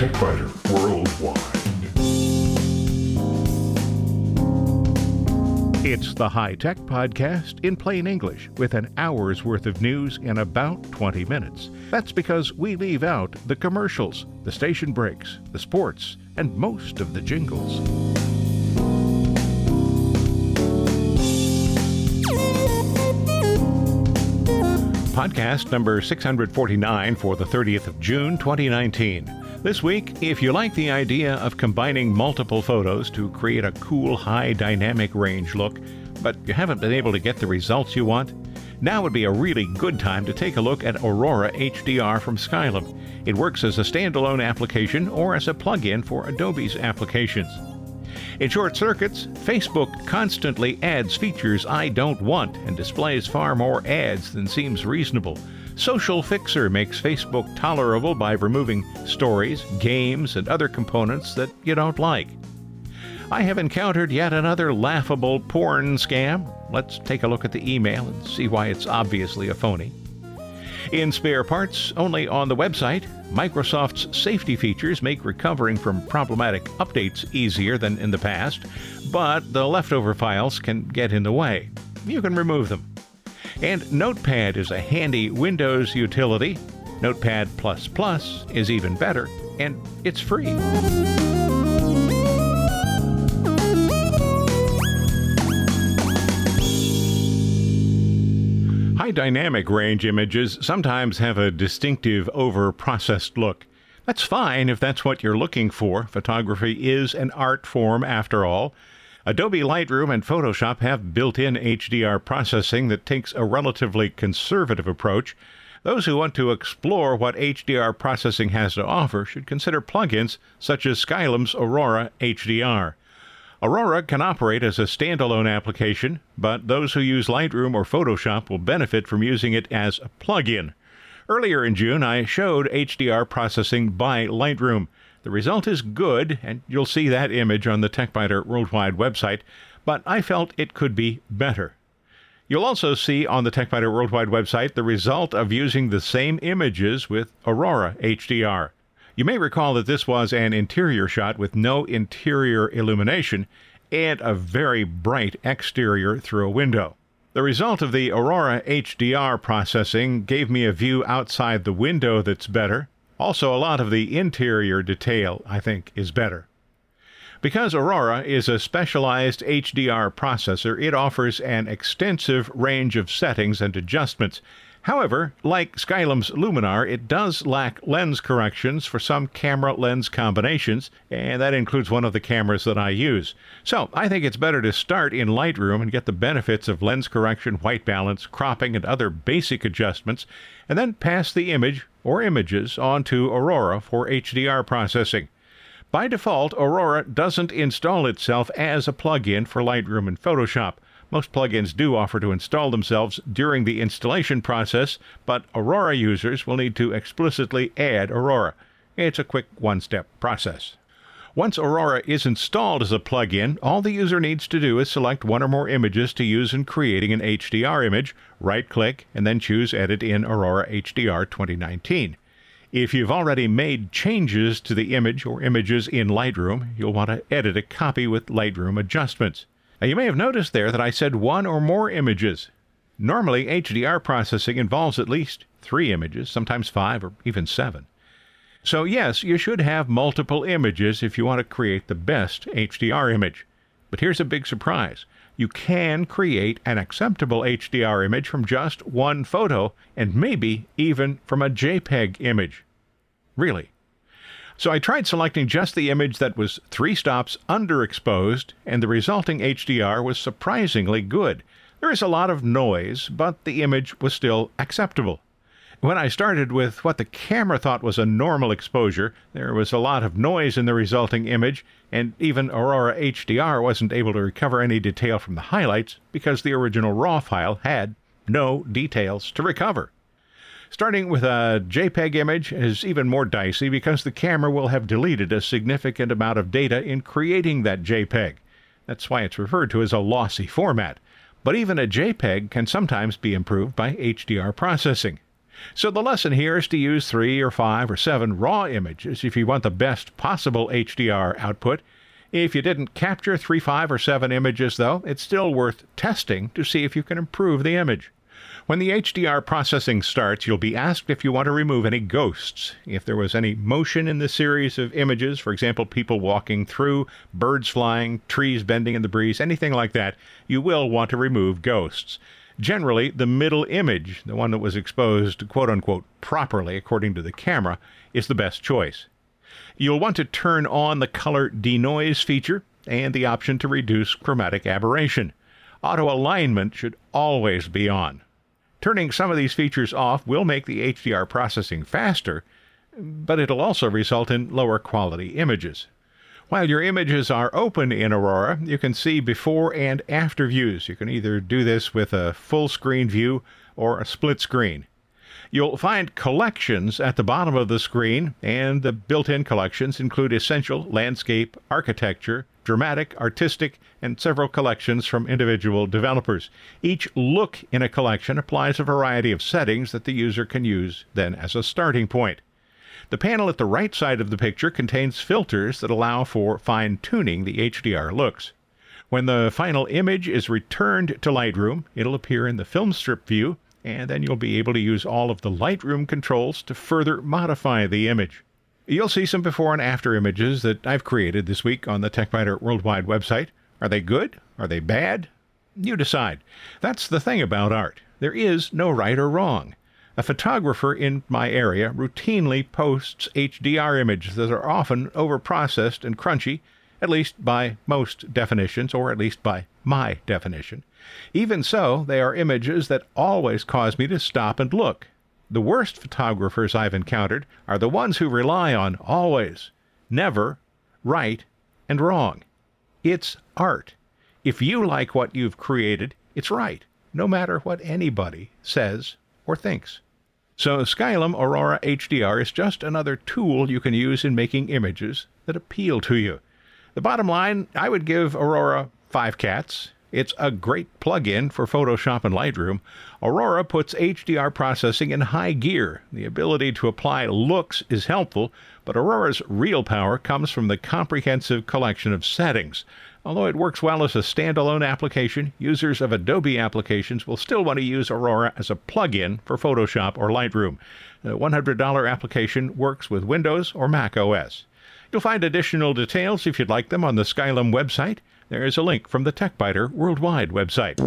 Worldwide. It's the High Tech Podcast in plain English with an hour's worth of news in about 20 minutes. That's because we leave out the commercials, the station breaks, the sports, and most of the jingles. Podcast number 649 for the 30th of June 2019. This week, if you like the idea of combining multiple photos to create a cool high dynamic range look, but you haven't been able to get the results you want, now would be a really good time to take a look at Aurora HDR from Skylum. It works as a standalone application or as a plug-in for Adobe's applications. In short circuits, Facebook constantly adds features I don't want and displays far more ads than seems reasonable. Social Fixer makes Facebook tolerable by removing stories, games, and other components that you don't like. I have encountered yet another laughable porn scam. Let's take a look at the email and see why it's obviously a phony. In spare parts, only on the website, Microsoft's safety features make recovering from problematic updates easier than in the past, but the leftover files can get in the way. You can remove them. And Notepad is a handy Windows utility. Notepad is even better, and it's free. High dynamic range images sometimes have a distinctive over processed look. That's fine if that's what you're looking for. Photography is an art form after all. Adobe Lightroom and Photoshop have built in HDR processing that takes a relatively conservative approach. Those who want to explore what HDR processing has to offer should consider plugins such as Skylum's Aurora HDR. Aurora can operate as a standalone application, but those who use Lightroom or Photoshop will benefit from using it as a plug-in. Earlier in June, I showed HDR processing by Lightroom. The result is good, and you'll see that image on the TechByter Worldwide website, but I felt it could be better. You'll also see on the TechByter Worldwide website the result of using the same images with Aurora HDR. You may recall that this was an interior shot with no interior illumination and a very bright exterior through a window. The result of the Aurora HDR processing gave me a view outside the window that's better. Also, a lot of the interior detail, I think, is better. Because Aurora is a specialized HDR processor, it offers an extensive range of settings and adjustments However, like Skylum's Luminar, it does lack lens corrections for some camera lens combinations, and that includes one of the cameras that I use. So I think it's better to start in Lightroom and get the benefits of lens correction, white balance, cropping, and other basic adjustments, and then pass the image or images on to Aurora for HDR processing. By default, Aurora doesn't install itself as a plugin for Lightroom and Photoshop. Most plugins do offer to install themselves during the installation process, but Aurora users will need to explicitly add Aurora. It's a quick one step process. Once Aurora is installed as a plugin, all the user needs to do is select one or more images to use in creating an HDR image, right click, and then choose Edit in Aurora HDR 2019. If you've already made changes to the image or images in Lightroom, you'll want to edit a copy with Lightroom adjustments. Now, you may have noticed there that I said one or more images. Normally, HDR processing involves at least three images, sometimes five or even seven. So, yes, you should have multiple images if you want to create the best HDR image. But here's a big surprise you can create an acceptable HDR image from just one photo, and maybe even from a JPEG image. Really. So I tried selecting just the image that was three stops underexposed, and the resulting HDR was surprisingly good. There is a lot of noise, but the image was still acceptable. When I started with what the camera thought was a normal exposure, there was a lot of noise in the resulting image, and even Aurora HDR wasn't able to recover any detail from the highlights because the original RAW file had no details to recover. Starting with a JPEG image is even more dicey because the camera will have deleted a significant amount of data in creating that JPEG. That's why it's referred to as a lossy format. But even a JPEG can sometimes be improved by HDR processing. So the lesson here is to use three or five or seven raw images if you want the best possible HDR output. If you didn't capture three, five, or seven images, though, it's still worth testing to see if you can improve the image. When the HDR processing starts, you'll be asked if you want to remove any ghosts. If there was any motion in the series of images, for example, people walking through, birds flying, trees bending in the breeze, anything like that, you will want to remove ghosts. Generally, the middle image, the one that was exposed quote unquote properly according to the camera, is the best choice. You'll want to turn on the color denoise feature and the option to reduce chromatic aberration. Auto alignment should always be on. Turning some of these features off will make the HDR processing faster, but it'll also result in lower quality images. While your images are open in Aurora, you can see before and after views. You can either do this with a full screen view or a split screen. You'll find collections at the bottom of the screen, and the built in collections include essential, landscape, architecture, dramatic, artistic, and several collections from individual developers. Each look in a collection applies a variety of settings that the user can use then as a starting point. The panel at the right side of the picture contains filters that allow for fine tuning the HDR looks. When the final image is returned to Lightroom, it'll appear in the film strip view, and then you'll be able to use all of the Lightroom controls to further modify the image. You'll see some before and after images that I've created this week on the TechByter Worldwide website. Are they good? Are they bad? You decide. That's the thing about art. There is no right or wrong. A photographer in my area routinely posts HDR images that are often overprocessed and crunchy, at least by most definitions, or at least by my definition. Even so, they are images that always cause me to stop and look. The worst photographers I've encountered are the ones who rely on always, never, right, and wrong. It's art. If you like what you've created, it's right, no matter what anybody says or thinks. So, Skylum Aurora HDR is just another tool you can use in making images that appeal to you. The bottom line I would give Aurora five cats. It's a great plug-in for Photoshop and Lightroom. Aurora puts HDR processing in high gear. The ability to apply looks is helpful, but Aurora's real power comes from the comprehensive collection of settings. Although it works well as a standalone application, users of Adobe applications will still want to use Aurora as a plug-in for Photoshop or Lightroom. The $100 application works with Windows or Mac OS. You'll find additional details if you'd like them on the Skylum website. There is a link from the TechByter Worldwide website.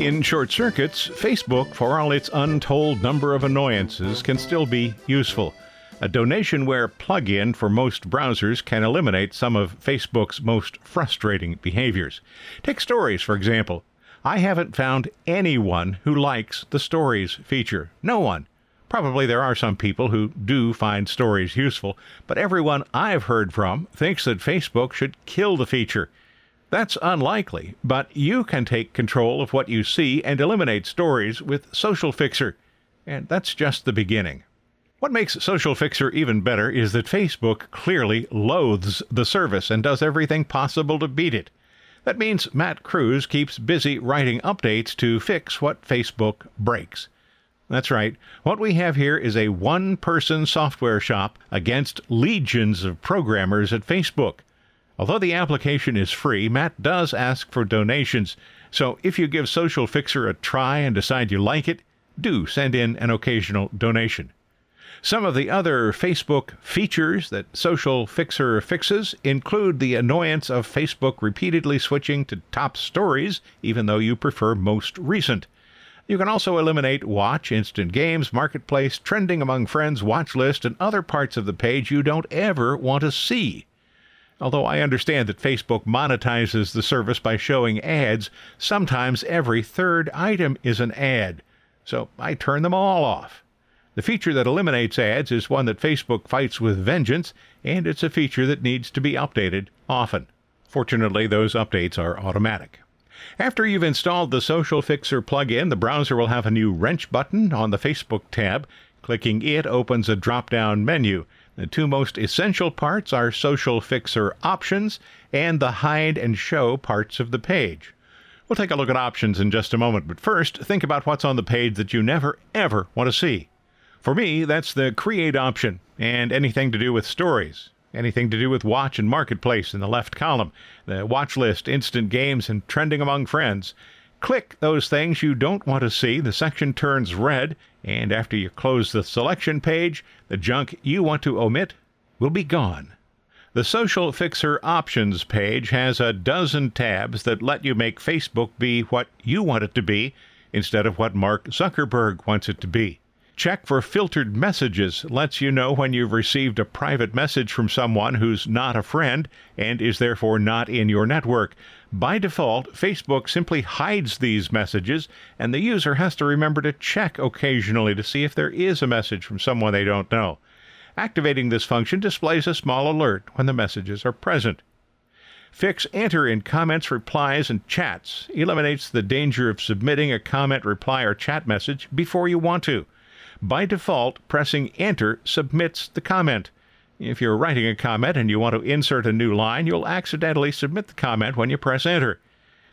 In short circuits, Facebook, for all its untold number of annoyances, can still be useful. A donationware plugin for most browsers can eliminate some of Facebook's most frustrating behaviors. Take stories, for example. I haven't found anyone who likes the stories feature. No one. Probably there are some people who do find stories useful, but everyone I've heard from thinks that Facebook should kill the feature. That's unlikely, but you can take control of what you see and eliminate stories with Social Fixer. And that's just the beginning. What makes Social Fixer even better is that Facebook clearly loathes the service and does everything possible to beat it. That means Matt Kruse keeps busy writing updates to fix what Facebook breaks. That's right. What we have here is a one person software shop against legions of programmers at Facebook. Although the application is free, Matt does ask for donations. So if you give Social Fixer a try and decide you like it, do send in an occasional donation. Some of the other Facebook features that Social Fixer fixes include the annoyance of Facebook repeatedly switching to top stories, even though you prefer most recent. You can also eliminate watch, instant games, marketplace, trending among friends, watch list, and other parts of the page you don't ever want to see. Although I understand that Facebook monetizes the service by showing ads, sometimes every third item is an ad. So I turn them all off. The feature that eliminates ads is one that Facebook fights with vengeance, and it's a feature that needs to be updated often. Fortunately, those updates are automatic. After you've installed the Social Fixer plugin, the browser will have a new wrench button on the Facebook tab. Clicking it opens a drop down menu. The two most essential parts are Social Fixer Options and the Hide and Show parts of the page. We'll take a look at options in just a moment, but first, think about what's on the page that you never, ever want to see. For me, that's the Create option and anything to do with stories. Anything to do with watch and marketplace in the left column, the watch list, instant games, and trending among friends. Click those things you don't want to see. The section turns red, and after you close the selection page, the junk you want to omit will be gone. The Social Fixer Options page has a dozen tabs that let you make Facebook be what you want it to be instead of what Mark Zuckerberg wants it to be. Check for filtered messages lets you know when you've received a private message from someone who's not a friend and is therefore not in your network. By default, Facebook simply hides these messages, and the user has to remember to check occasionally to see if there is a message from someone they don't know. Activating this function displays a small alert when the messages are present. Fix Enter in comments, replies, and chats eliminates the danger of submitting a comment, reply, or chat message before you want to. By default, pressing Enter submits the comment. If you're writing a comment and you want to insert a new line, you'll accidentally submit the comment when you press Enter.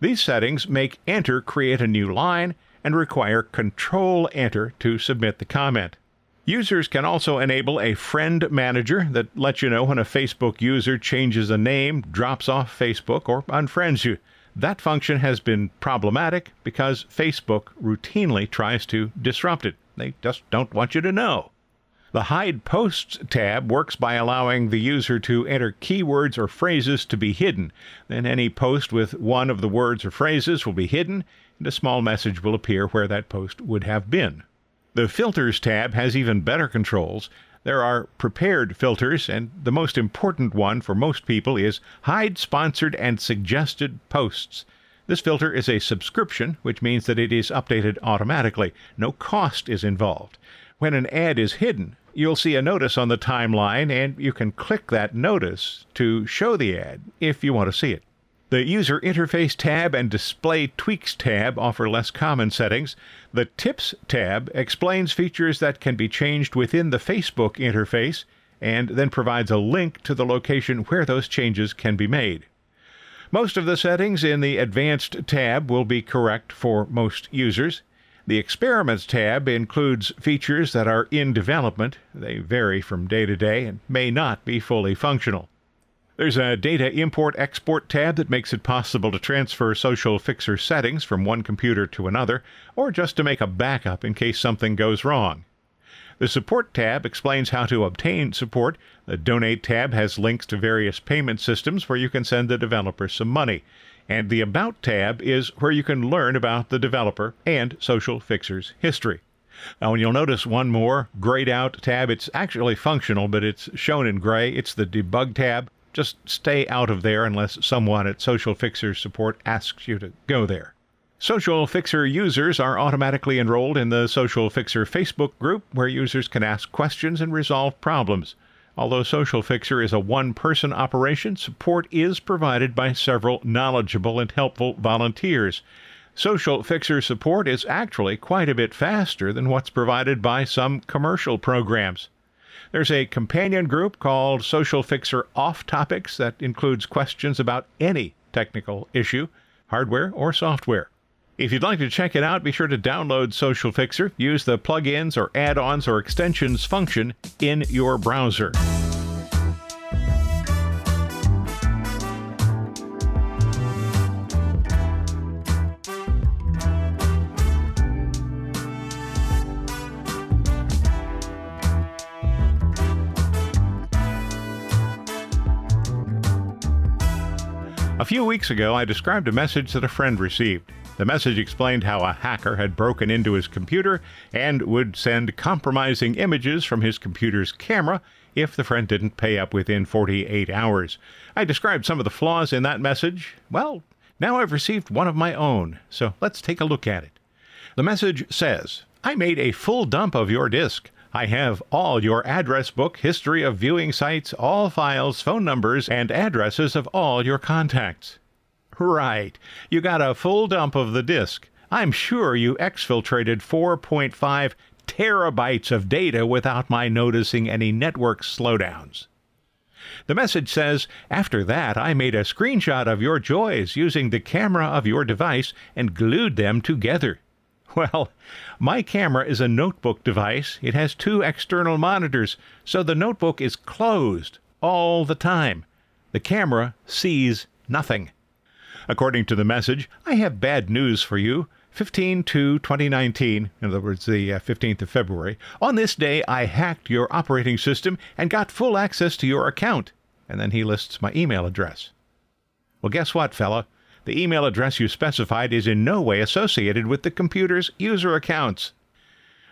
These settings make Enter create a new line and require Control Enter to submit the comment. Users can also enable a friend manager that lets you know when a Facebook user changes a name, drops off Facebook, or unfriends you. That function has been problematic because Facebook routinely tries to disrupt it. They just don't want you to know. The Hide Posts tab works by allowing the user to enter keywords or phrases to be hidden. Then any post with one of the words or phrases will be hidden, and a small message will appear where that post would have been. The Filters tab has even better controls. There are prepared filters, and the most important one for most people is Hide Sponsored and Suggested Posts. This filter is a subscription, which means that it is updated automatically. No cost is involved. When an ad is hidden, you'll see a notice on the timeline, and you can click that notice to show the ad if you want to see it. The User Interface tab and Display Tweaks tab offer less common settings. The Tips tab explains features that can be changed within the Facebook interface and then provides a link to the location where those changes can be made. Most of the settings in the Advanced tab will be correct for most users. The Experiments tab includes features that are in development. They vary from day to day and may not be fully functional. There's a Data Import Export tab that makes it possible to transfer Social Fixer settings from one computer to another, or just to make a backup in case something goes wrong. The Support tab explains how to obtain support. The Donate tab has links to various payment systems where you can send the developer some money. And the About tab is where you can learn about the developer and Social Fixer's history. Now, you'll notice one more grayed out tab. It's actually functional, but it's shown in gray. It's the Debug tab. Just stay out of there unless someone at Social Fixer support asks you to go there. Social Fixer users are automatically enrolled in the Social Fixer Facebook group where users can ask questions and resolve problems. Although Social Fixer is a one person operation, support is provided by several knowledgeable and helpful volunteers. Social Fixer support is actually quite a bit faster than what's provided by some commercial programs. There's a companion group called Social Fixer Off Topics that includes questions about any technical issue, hardware or software. If you'd like to check it out, be sure to download Social Fixer. Use the plugins or add ons or extensions function in your browser. A few weeks ago, I described a message that a friend received. The message explained how a hacker had broken into his computer and would send compromising images from his computer's camera if the friend didn't pay up within 48 hours. I described some of the flaws in that message. Well, now I've received one of my own, so let's take a look at it. The message says, I made a full dump of your disk. I have all your address book, history of viewing sites, all files, phone numbers, and addresses of all your contacts. Right. You got a full dump of the disk. I'm sure you exfiltrated 4.5 terabytes of data without my noticing any network slowdowns. The message says, After that, I made a screenshot of your joys using the camera of your device and glued them together. Well, my camera is a notebook device. It has two external monitors, so the notebook is closed all the time. The camera sees nothing. According to the message, I have bad news for you. 15 to 2019, in other words, the 15th uh, of February. On this day, I hacked your operating system and got full access to your account. And then he lists my email address. Well, guess what, fella? The email address you specified is in no way associated with the computer's user accounts.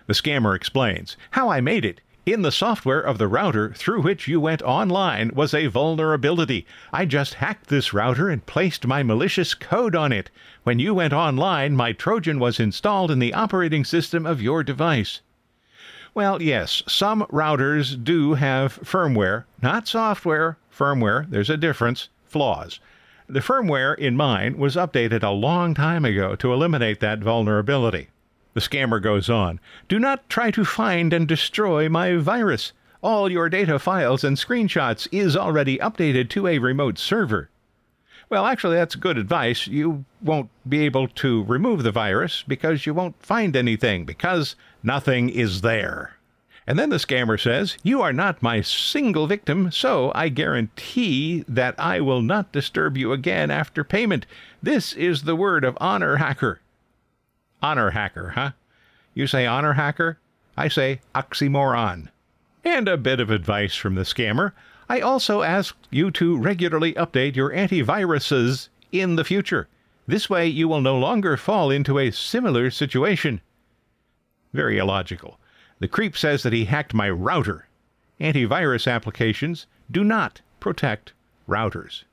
The scammer explains how I made it. In the software of the router through which you went online was a vulnerability. I just hacked this router and placed my malicious code on it. When you went online, my Trojan was installed in the operating system of your device. Well, yes, some routers do have firmware, not software, firmware, there's a difference, flaws. The firmware in mine was updated a long time ago to eliminate that vulnerability. The scammer goes on Do not try to find and destroy my virus. All your data files and screenshots is already updated to a remote server. Well, actually, that's good advice. You won't be able to remove the virus because you won't find anything because nothing is there. And then the scammer says, You are not my single victim, so I guarantee that I will not disturb you again after payment. This is the word of honor, hacker. Honor hacker, huh? You say honor hacker? I say oxymoron. And a bit of advice from the scammer. I also ask you to regularly update your antiviruses in the future. This way you will no longer fall into a similar situation. Very illogical. The creep says that he hacked my router. Antivirus applications do not protect routers.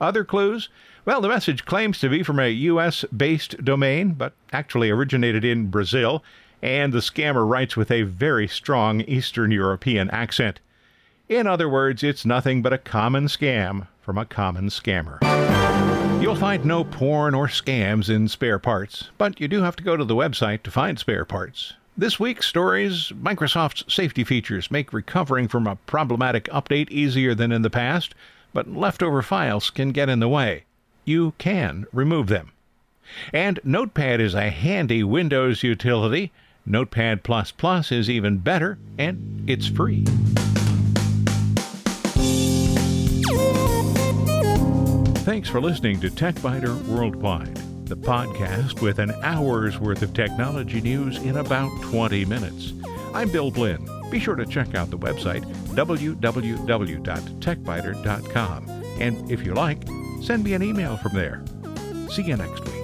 Other clues? Well, the message claims to be from a U.S. based domain, but actually originated in Brazil, and the scammer writes with a very strong Eastern European accent. In other words, it's nothing but a common scam from a common scammer. You'll find no porn or scams in spare parts, but you do have to go to the website to find spare parts. This week's stories Microsoft's safety features make recovering from a problematic update easier than in the past, but leftover files can get in the way. You can remove them. And Notepad is a handy Windows utility. Notepad is even better, and it's free. Thanks for listening to TechByter Worldwide the podcast with an hour's worth of technology news in about 20 minutes. I'm Bill Blinn. Be sure to check out the website www.techbyter.com. And if you like, send me an email from there. See you next week.